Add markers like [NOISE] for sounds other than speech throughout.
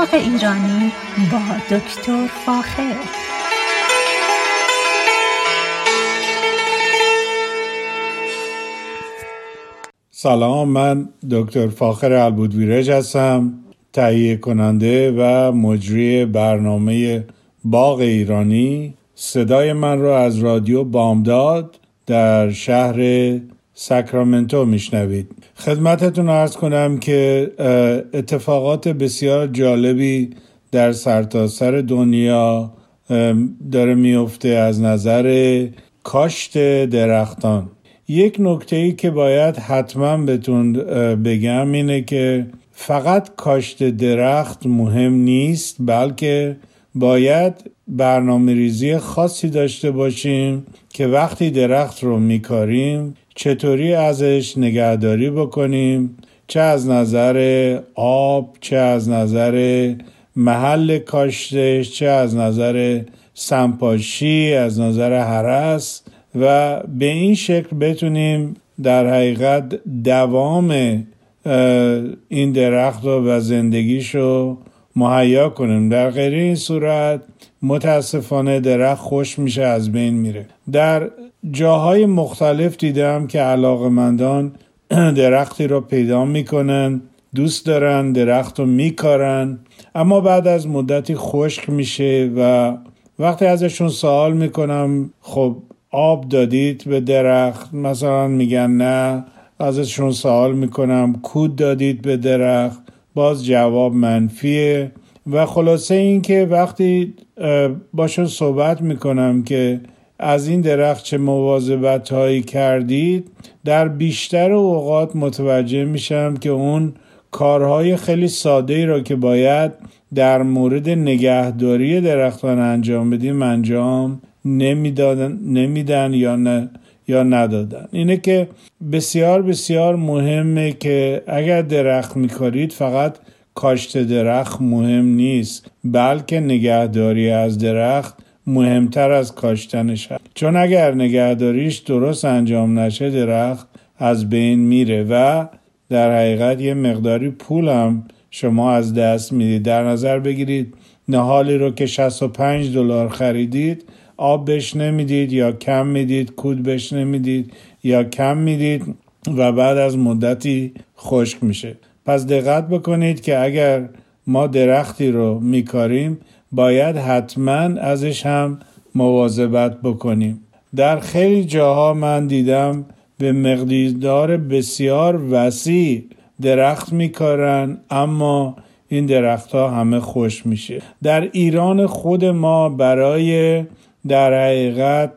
باغ ایرانی با دکتر فاخر. سلام من دکتر فاخر البودویرج هستم تهیه کننده و مجری برنامه باغ ایرانی. صدای من را از رادیو بامداد در شهر ساکرامنتو میشنوید. خدمتتون ارز کنم که اتفاقات بسیار جالبی در سرتاسر سر دنیا داره میفته از نظر کاشت درختان. یک نکته ای که باید حتما بهتون بگم اینه که فقط کاشت درخت مهم نیست بلکه باید برنامه ریزی خاصی داشته باشیم که وقتی درخت رو میکاریم چطوری ازش نگهداری بکنیم؟ چه از نظر آب چه از نظر محل کاشتش چه از نظر سمپاشی از نظر حرس؟ و به این شکل بتونیم در حقیقت دوام این درخت و زندگیش رو مهیا کنیم. در غیر این صورت متاسفانه درخت خوش میشه از بین میره. در جاهای مختلف دیدم که علاقمندان [CLEARS THROAT] درختی رو پیدا می‌کنن دوست دارن درخت رو میکارن اما بعد از مدتی خشک میشه و وقتی ازشون سوال می‌کنم خب آب دادید به درخت؟ مثلا میگن نه. ازشون سوال می‌کنم کود دادید به درخت؟ باز جواب منفیه. و خلاصه این که وقتی باشون صحبت می‌کنم که از این درخت چه مواظبت هایی کردید در بیشتر اوقات متوجه میشم که اون کارهای خیلی ساده ای را که باید در مورد نگهداری درختان انجام بدیم انجام نمی‌دادن نمیدن یا نه یا ندادن. اینه که بسیار بسیار مهمه که اگر درخت میکارید فقط کاشت درخت مهم نیست بلکه نگهداری از درخت مهمتر از کاشتنش هست. چون اگر نگهداریش درست انجام نشه درخت از بین میره و در حقیقت یه مقداری پول هم شما از دست می‌دید. در نظر بگیرید نهالی رو که 65 دلار خریدید آب بهش نمی‌دید یا کم می‌دید کود بهش نمی‌دید یا کم می‌دید و بعد از مدتی خشک میشه. پس دقت بکنید که اگر ما درختی رو میکاریم باید حتما ازش هم مواظبت بکنیم. در خیلی جاها من دیدم به مقدار بسیار وسیع درخت میکارن اما این درخت ها همه خوش میشه. در ایران خود ما برای در حقیقت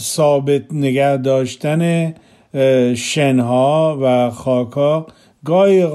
ثابت نگه داشتن شنها و خاکا گاهی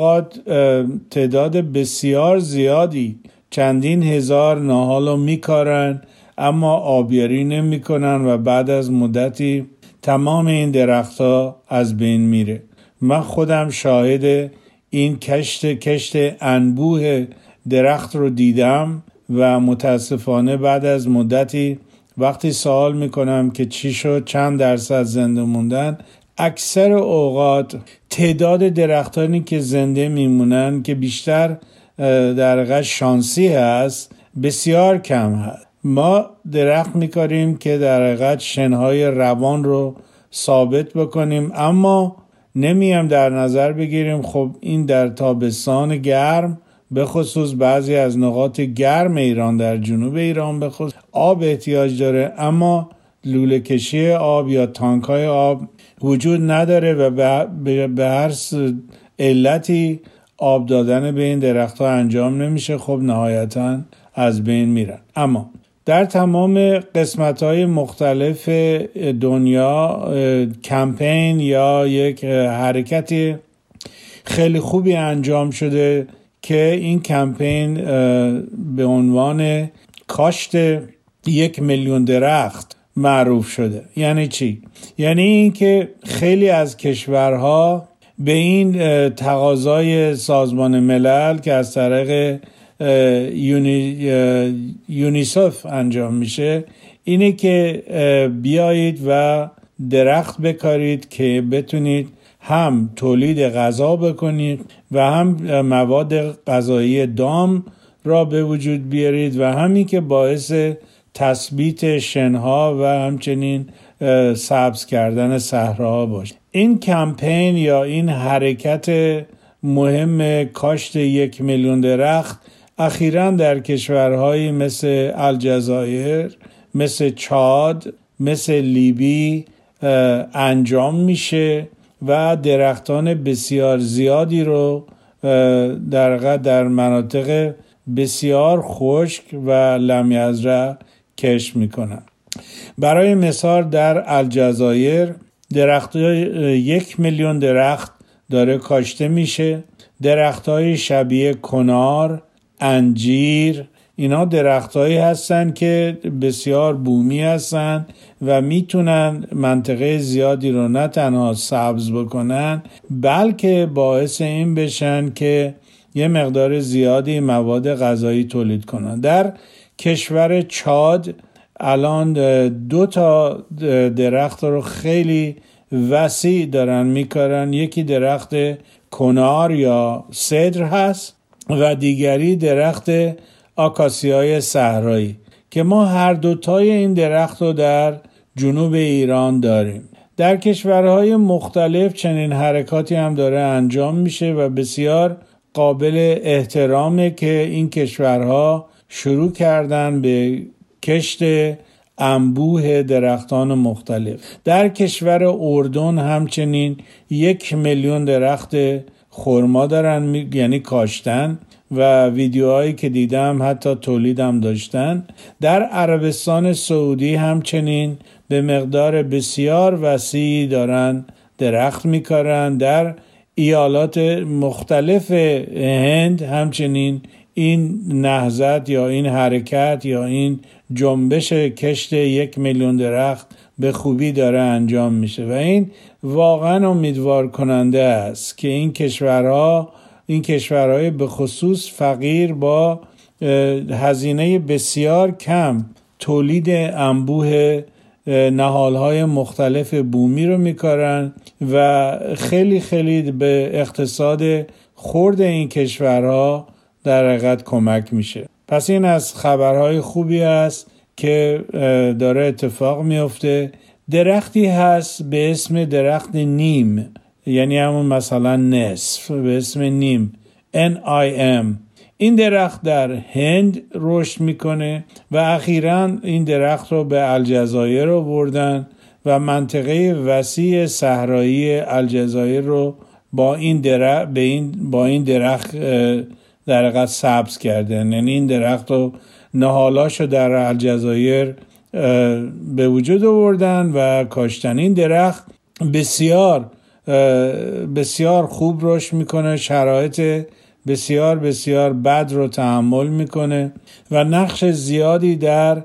تعداد بسیار زیادی چندین هزار نهال رو میکارن اما آبیاری نمی‌کنن و بعد از مدتی تمام این درختها از بین میره. من خودم شاهد این کشت کشت انبوه درخت رو دیدم و متاسفانه بعد از مدتی وقتی سوال می‌کنم که چی شد چند درصد زنده موندن اکثر اوقات تعداد درختانی که زنده میمونن که بیشتر در شانسی هست بسیار کم هست. ما درخت میکاریم که در حقیقت شنهای روان رو ثابت بکنیم اما نمیم در نظر بگیریم خب این در تابستان گرم به خصوص بعضی از نقاط گرم ایران در جنوب ایران به خصوص آب احتیاج داره اما لوله کشی آب یا تانک های آب وجود نداره و به هر علتی آب دادن به این درخت ها انجام نمیشه. خب نهایتا از بین میرن. اما در تمام قسمت های مختلف دنیا کمپین یا یک حرکتی خیلی خوبی انجام شده که این کمپین به عنوان کاشت یک میلیون درخت معروف شده. یعنی چی؟ یعنی اینکه خیلی از کشورها به این تقاضای سازمان ملل که از طریق یونی، یونیسف انجام میشه اینه که بیایید و درخت بکارید که بتونید هم تولید غذا بکنید و هم مواد غذایی دام را به وجود بیارید و همین که باعث تثبیت شنها و همچنین سبز کردن صحراها باشه. این کمپین یا این حرکت مهم کاشت یک میلیون درخت اخیرا در کشورهایی مثل الجزایر مثل چاد مثل لیبی انجام میشه و درختان بسیار زیادی رو در در مناطق بسیار خشک و لمیزره کش می‌کنن. برای مثال در الجزایر درخت یک میلیون درخت داره کاشته میشه. درخت های شبیه کنار انجیر اینا درختهایی هستن که بسیار بومی هستن و می‌تونن منطقه زیادی رو نه تنها سبز بکنن بلکه باعث این بشن که یه مقدار زیادی مواد غذایی تولید کنن. در کشور چاد الان دو تا درخت رو خیلی وسیع دارن میکارن. یکی درخت کنار یا صدر هست و دیگری درخت آکاسیای صحرایی که ما هر دوتای این درخت رو در جنوب ایران داریم. در کشورهای مختلف چنین حرکاتی هم داره انجام میشه و بسیار قابل احترامه که این کشورها شروع کردن به کشت انبوه درختان مختلف. در کشور اردن همچنین یک میلیون درخت خرما دارن یعنی کاشتن و ویدیوهایی که دیدم حتی تولیدم داشتن. در عربستان سعودی همچنین به مقدار بسیار وسیعی دارن درخت میکارن. در ایالات مختلف هند همچنین این نهزت یا این حرکت یا این جنبش کشت یک میلیون درخت به خوبی داره انجام میشه و این واقعا امیدوار کننده است که این کشورها این کشورهای به خصوص فقیر با هزینه بسیار کم تولید انبوه نهالهای مختلف بومی رو میکارن و خیلی خیلی به اقتصاد خورد این کشورها در حقیقت کمک میشه. پس این از خبرهای خوبی است که داره اتفاق میفته درختی هست به اسم درخت نیم یعنی همون مثلا نصف به اسم نیم N-I-M این درخت در هند رشد می‌کنه و اخیرا این درخت رو به الجزایر رو بردن و منطقه وسیع صحرایی الجزایر رو با این درخت به این با این درخت در سبز کردن یعنی این درخت رو نهالاشو در الجزایر به وجود آوردن و کاشتن. این درخت بسیار بسیار خوب رشد می‌کنه شرایط بسیار بسیار بد رو تحمل می‌کنه و نقش زیادی در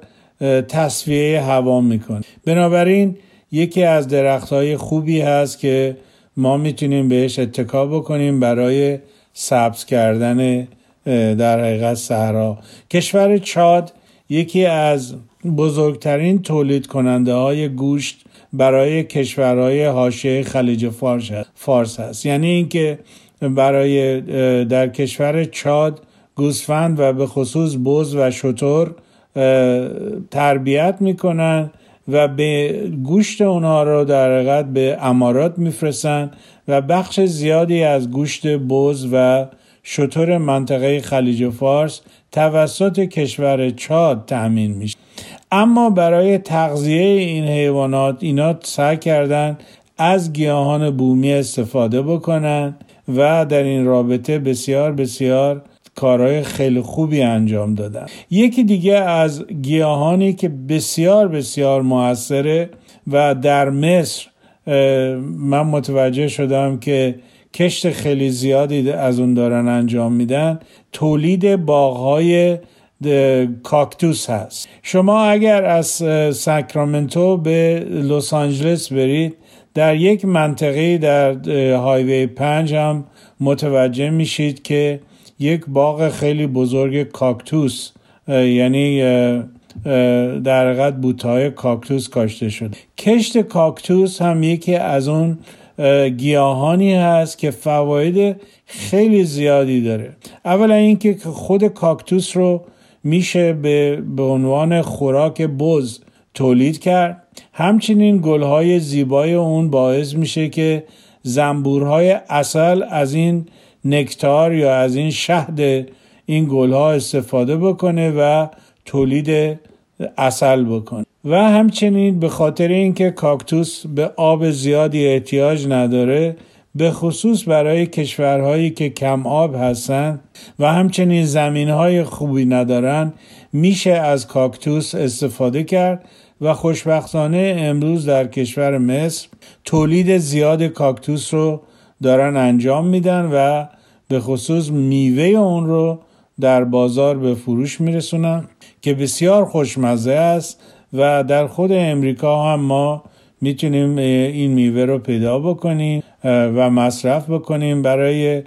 تصفیه هوا می‌کنه. بنابراین یکی از درخت های خوبی هست که ما می‌تونیم بهش اتکا بکنیم برای سبز کردن در حقیقت صحرا. کشور چاد یکی از بزرگترین تولید کننده های گوشت برای کشورهای حاشیه خلیج فارس هست یعنی اینکه برای در کشور چاد گوسفند و به خصوص بز و شطور تربیت می‌کنن و به گوشت اونها رو در حقیقت به امارات میفرستن و بخش زیادی از گوشت بز و شطور منطقه خلیج فارس توسط کشور چاد تأمین میشه. اما برای تغذیه این حیوانات اینا سعی کردن از گیاهان بومی استفاده بکنن و در این رابطه بسیار بسیار کارهای خیلی خوبی انجام دادن. یکی دیگه از گیاهانی که بسیار بسیار موثره و در مصر من متوجه شدم که کشت خیلی زیادی از اون دارن انجام میدن. تولید باغهای کاکتوس هست. شما اگر از ساکرامنتو به لس آنجلس برید در یک منطقه در هایوی پنج هم متوجه میشید که یک باغ خیلی بزرگ کاکتوس یعنی در حقیقت بوتهای کاکتوس کاشته شد کشت کاکتوس هم یکی از اون گیاهانی هست که فواید خیلی زیادی داره. اولا اینکه خود کاکتوس رو میشه به, به عنوان خوراک بز تولید کرد. همچنین گلهای زیبای اون باعث میشه که زنبورهای اصل از این نکتار یا از این شهد این گلها استفاده بکنه و تولید اصل بکنه. و همچنین به خاطر اینکه کاکتوس به آب زیادی احتیاج نداره به خصوص برای کشورهایی که کم آب هستند و همچنین زمین های خوبی ندارن میشه از کاکتوس استفاده کرد و خوشبختانه امروز در کشور مصر تولید زیاد کاکتوس رو دارن انجام میدن و به خصوص میوه اون رو در بازار به فروش میرسونن که بسیار خوشمزه است و در خود امریکا هم ما می‌تونیم این میوه رو پیدا بکنیم و مصرف بکنیم برای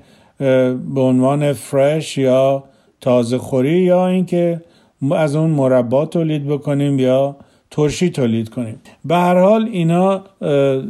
به عنوان فرش یا تازه خوری یا اینکه از اون مربا تولید بکنیم یا ترشی تولید کنیم. به هر حال اینا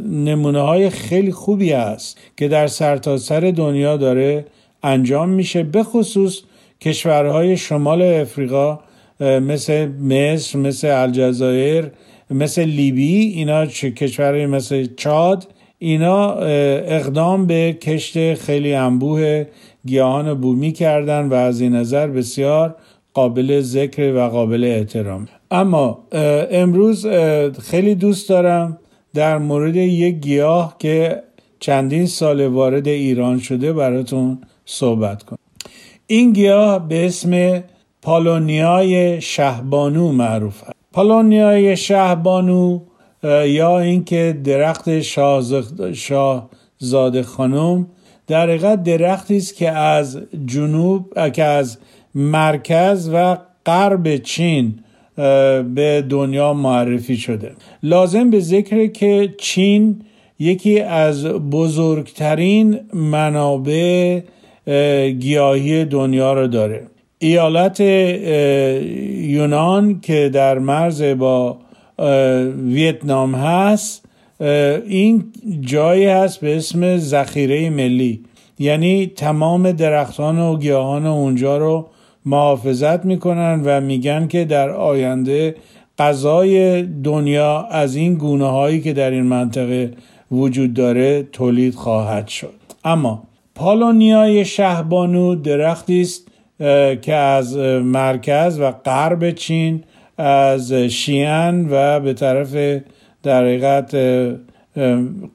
نمونه های خیلی خوبی است که در سرتاسر سر دنیا داره انجام میشه به خصوص کشورهای شمال افریقا مثل مصر مثل الجزایر مثل لیبی اینا کشورهای مثل چاد اینا اقدام به کشت خیلی انبوه گیاهان بومی کردن و از این نظر بسیار قابل ذکر و قابل احترام. اما امروز خیلی دوست دارم در مورد یک گیاه که چندین سال وارد ایران شده براتون صحبت کنم. این گیاه به اسم پالونیای شهبانو معروف است. پالونیای شهبانو یا اینکه درخت شاهزاده خانم در حقیقت درختی است که از جنوب که از مرکز و غرب چین به دنیا معرفی شده. لازم به ذکر که چین یکی از بزرگترین منابع گیاهی دنیا رو داره. ایالت یونان که در مرز با ویتنام هست این جایی هست به اسم ذخیره ملی. یعنی تمام درختان و گیاهان اونجا رو محافظت می‌کنن و میگن که در آینده غذای دنیا از این گونه هایی که در این منطقه وجود داره تولید خواهد شد. اما پالونیای شهبانو درختی است که از مرکز و غرب چین از شیان و به طرف در حقیقت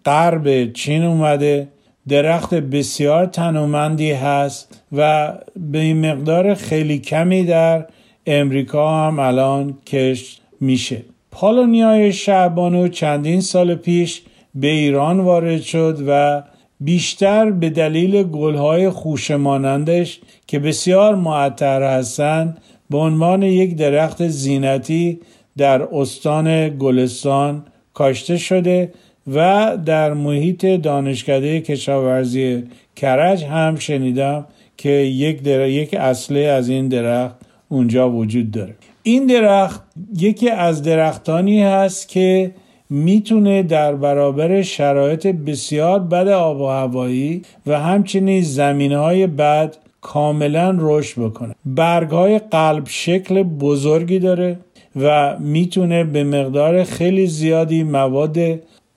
غرب چین اومده. درخت بسیار تنومندی هست و به این مقدار خیلی کمی در امریکا هم الان کشت میشه. پالونیای شعبانو چندین سال پیش به ایران وارد شد و بیشتر به دلیل گلهای خوشمانندش که بسیار معطر هستند به عنوان یک درخت زینتی در استان گلستان کاشته شده و در محیط دانشکده کشاورزی کرج هم شنیدم که یک, در... یک اصله از این درخت اونجا وجود داره. این درخت یکی از درختانی هست که می‌تونه در برابر شرایط بسیار بد آب و هوایی و همچنین زمین های بد کاملا رشد بکنه. برگ های قلب شکل بزرگی داره و می‌تونه به مقدار خیلی زیادی مواد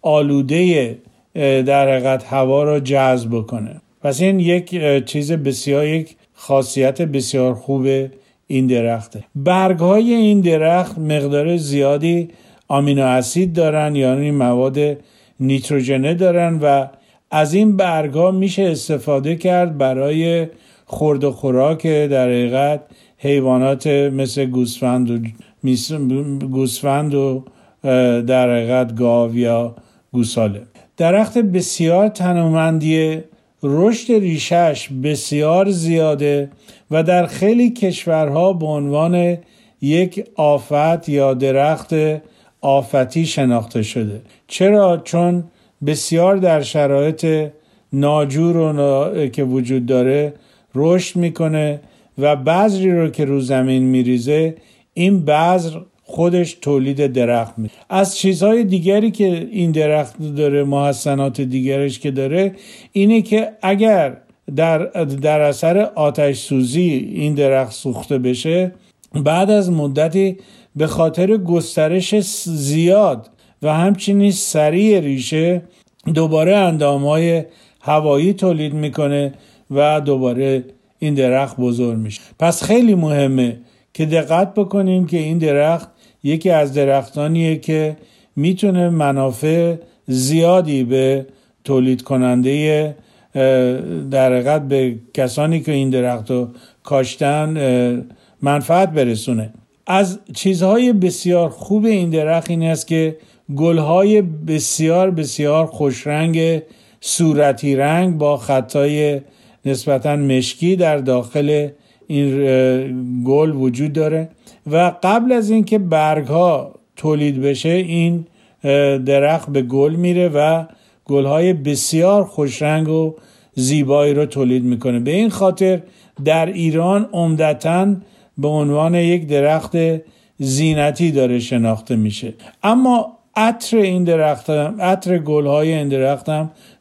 آلوده در حقیقت هوا را جذب کنه پس این یک چیز بسیار یک خاصیت بسیار خوب این درخته. برگ های این درخت مقدار زیادی آمینو اسید دارن یعنی مواد نیتروژنه دارن و از این برگ ها میشه استفاده کرد برای خورد و خوراک در حقیقت حیوانات مثل گوسفند و گوسفند و در حقیقت گاو یا گوساله. درخت بسیار تنومندیه رشد ریشش بسیار زیاده و در خیلی کشورها به عنوان یک آفت یا درخت آفتی شناخته شده. چرا؟ چون بسیار در شرایط ناجور و که وجود داره رشد می‌کنه و بذری رو که رو زمین میریزه این بذر خودش تولید درخت می از چیزهای دیگری که این درخت داره محسنات دیگرش که داره اینه که اگر در, در اثر آتش سوزی این درخت سوخته بشه بعد از مدتی به خاطر گسترش زیاد و همچنین سریع ریشه دوباره اندام های هوایی تولید می‌کنه و دوباره این درخت بزرگ میشه. پس خیلی مهمه که دقت بکنیم که این درخت یکی از درختانیه که می‌تونه منافع زیادی به تولید کننده در به کسانی که این درخت رو کاشتن منفعت برسونه. از چیزهای بسیار خوب این درخت این است که گلهای بسیار بسیار خوشرنگ صورتی رنگ با خطای نسبتا مشکی در داخل این گل وجود داره و قبل از اینکه برگ ها تولید بشه این درخت به گل میره و گل های بسیار خوشرنگ و زیبایی رو تولید می‌کنه. به این خاطر در ایران عمدتا به عنوان یک درخت زینتی داره شناخته میشه. اما عطر این درخت عطر گل های این درخت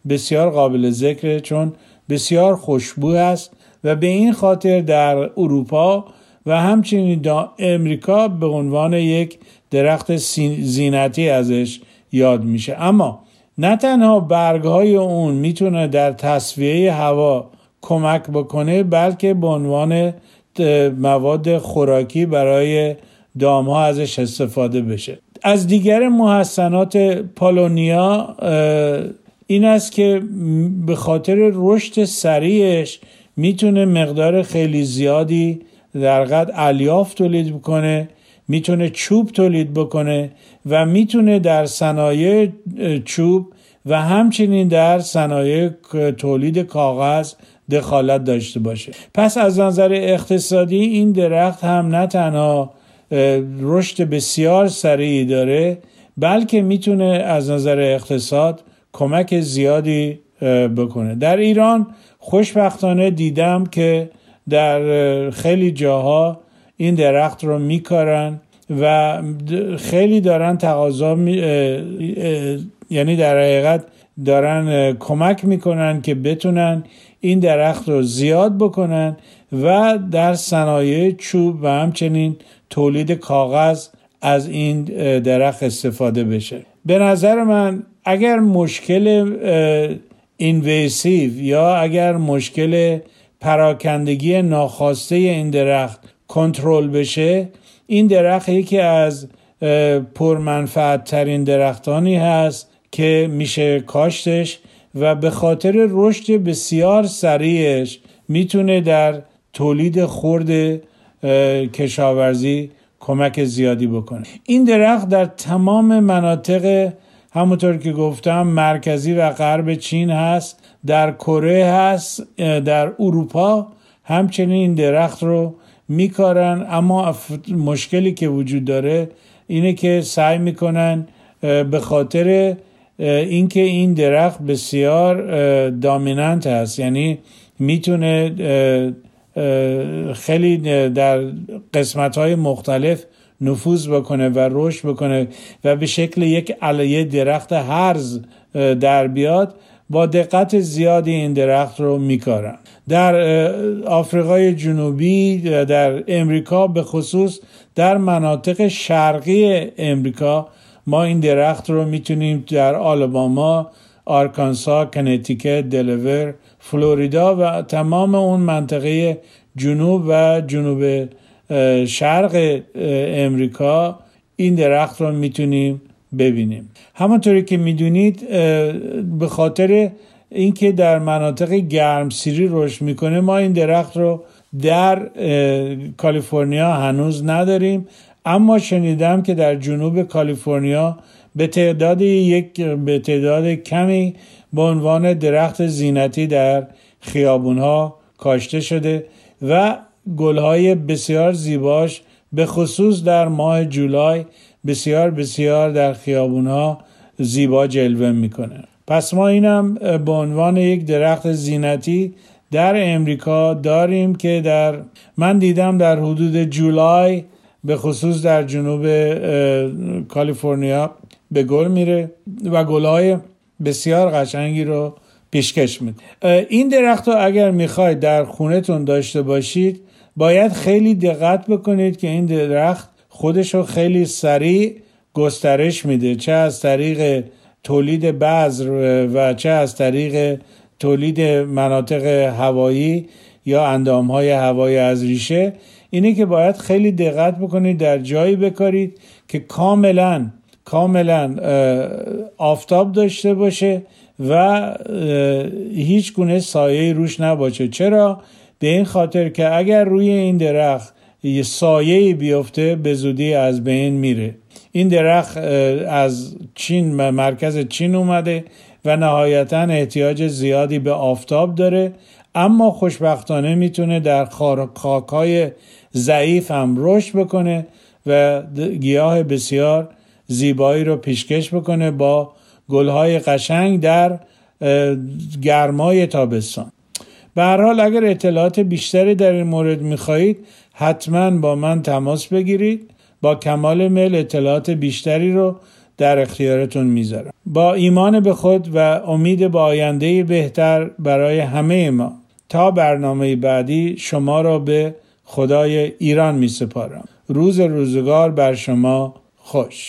بسیار قابل ذکره چون بسیار خوشبو است و به این خاطر در اروپا و همچنین در امریکا به عنوان یک درخت زینتی ازش یاد میشه. اما نه تنها برگ های اون می‌تونه در تصویه هوا کمک بکنه بلکه به عنوان مواد خوراکی برای دام ها ازش استفاده بشه. از دیگر محسنات پالونیا این است که به خاطر رشد سریعش می‌تونه مقدار خیلی زیادی در قد الیاف تولید بکنه می‌تونه چوب تولید بکنه و می‌تونه در صنایع چوب و همچنین در صنایع تولید کاغذ دخالت داشته باشه. پس از نظر اقتصادی این درخت هم نه تنها رشد بسیار سریعی داره بلکه می‌تونه از نظر اقتصاد کمک زیادی بکنه. در ایران خوشبختانه دیدم که در خیلی جاها این درخت رو میکارن و خیلی دارن تقاضا یعنی در حقیقت دارن کمک می‌کنن که بتونن این درخت رو زیاد بکنن و در صنایع چوب و همچنین تولید کاغذ از این درخت استفاده بشه. به نظر من اگر مشکل اینویسیو یا اگر مشکل پراکندگی ناخواسته این درخت کنترل بشه این درخت یکی از پرمنفعت ترین درختانی هست که میشه کاشتش و به خاطر رشد بسیار سریعش می‌تونه در تولید خورد کشاورزی کمک زیادی بکنه. این درخت در تمام مناطق همونطور که گفتم مرکزی و غرب چین هست در کره هست در اروپا همچنین این درخت رو میکارن. اما مشکلی که وجود داره اینه که سعی می‌کنن به خاطر اینکه این درخت بسیار دامیننت هست یعنی می‌تونه خیلی در قسمت های مختلف نفوذ بکنه و رشد بکنه و به شکل یک علیه درخت هرز در بیاد با دقت زیادی این درخت رو میکارن. در آفریقای جنوبی در امریکا به خصوص در مناطق شرقی امریکا ما این درخت رو می‌تونیم در آلباما آرکانسا کنتیکت دلور فلوریدا و تمام اون منطقه جنوب و جنوب شرق امریکا این درخت رو می‌تونیم ببینیم. همانطوری که می‌دونید به خاطر اینکه در مناطق گرمسیری رشد می‌کنه ما این درخت رو در کالیفرنیا هنوز نداریم. اما شنیدم که در جنوب کالیفرنیا به تعداد یک به تعداد کمی به عنوان درخت زینتی در خیابونها کاشته شده و گلهای بسیار زیباش به خصوص در ماه جولای بسیار بسیار در خیابونها زیبا جلوه می‌کنه. پس ما اینم به عنوان یک درخت زینتی در امریکا داریم که در من دیدم در حدود جولای به خصوص در جنوب کالیفرنیا به گل میره و گلهای بسیار قشنگی رو پیشکش میده. این درخت رو اگر می‌خواید در خونتون داشته باشید باید خیلی دقت بکنید که این درخت خودش رو خیلی سریع گسترش میده. چه از طریق تولید بذر و چه از طریق تولید مناطق هوایی یا اندام های هوایی از ریشه. اینه که باید خیلی دقت بکنید در جایی بکارید که کاملا کاملا آفتاب داشته باشه و هیچ گونه سایه روش نباشه. چرا؟ به این خاطر که اگر روی این درخت یه سایه بیفته به زودی از بین میره. این درخت از چین مرکز چین اومده و نهایتا احتیاج زیادی به آفتاب داره. اما خوشبختانه می‌تونه در خاکهای ضعیف هم رشد بکنه و گیاه بسیار زیبایی رو پیشکش بکنه با گلهای قشنگ در گرمای تابستان. به هر حال اگر اطلاعات بیشتری در این مورد می‌خواهید حتما با من تماس بگیرید. با کمال میل اطلاعات بیشتری رو در اختیارتون می‌ذارم. با ایمان به خود و امید به آینده بهتر برای همه ما. تا برنامه بعدی شما را به خدای ایران می سپارم روز روزگار بر شما خوش.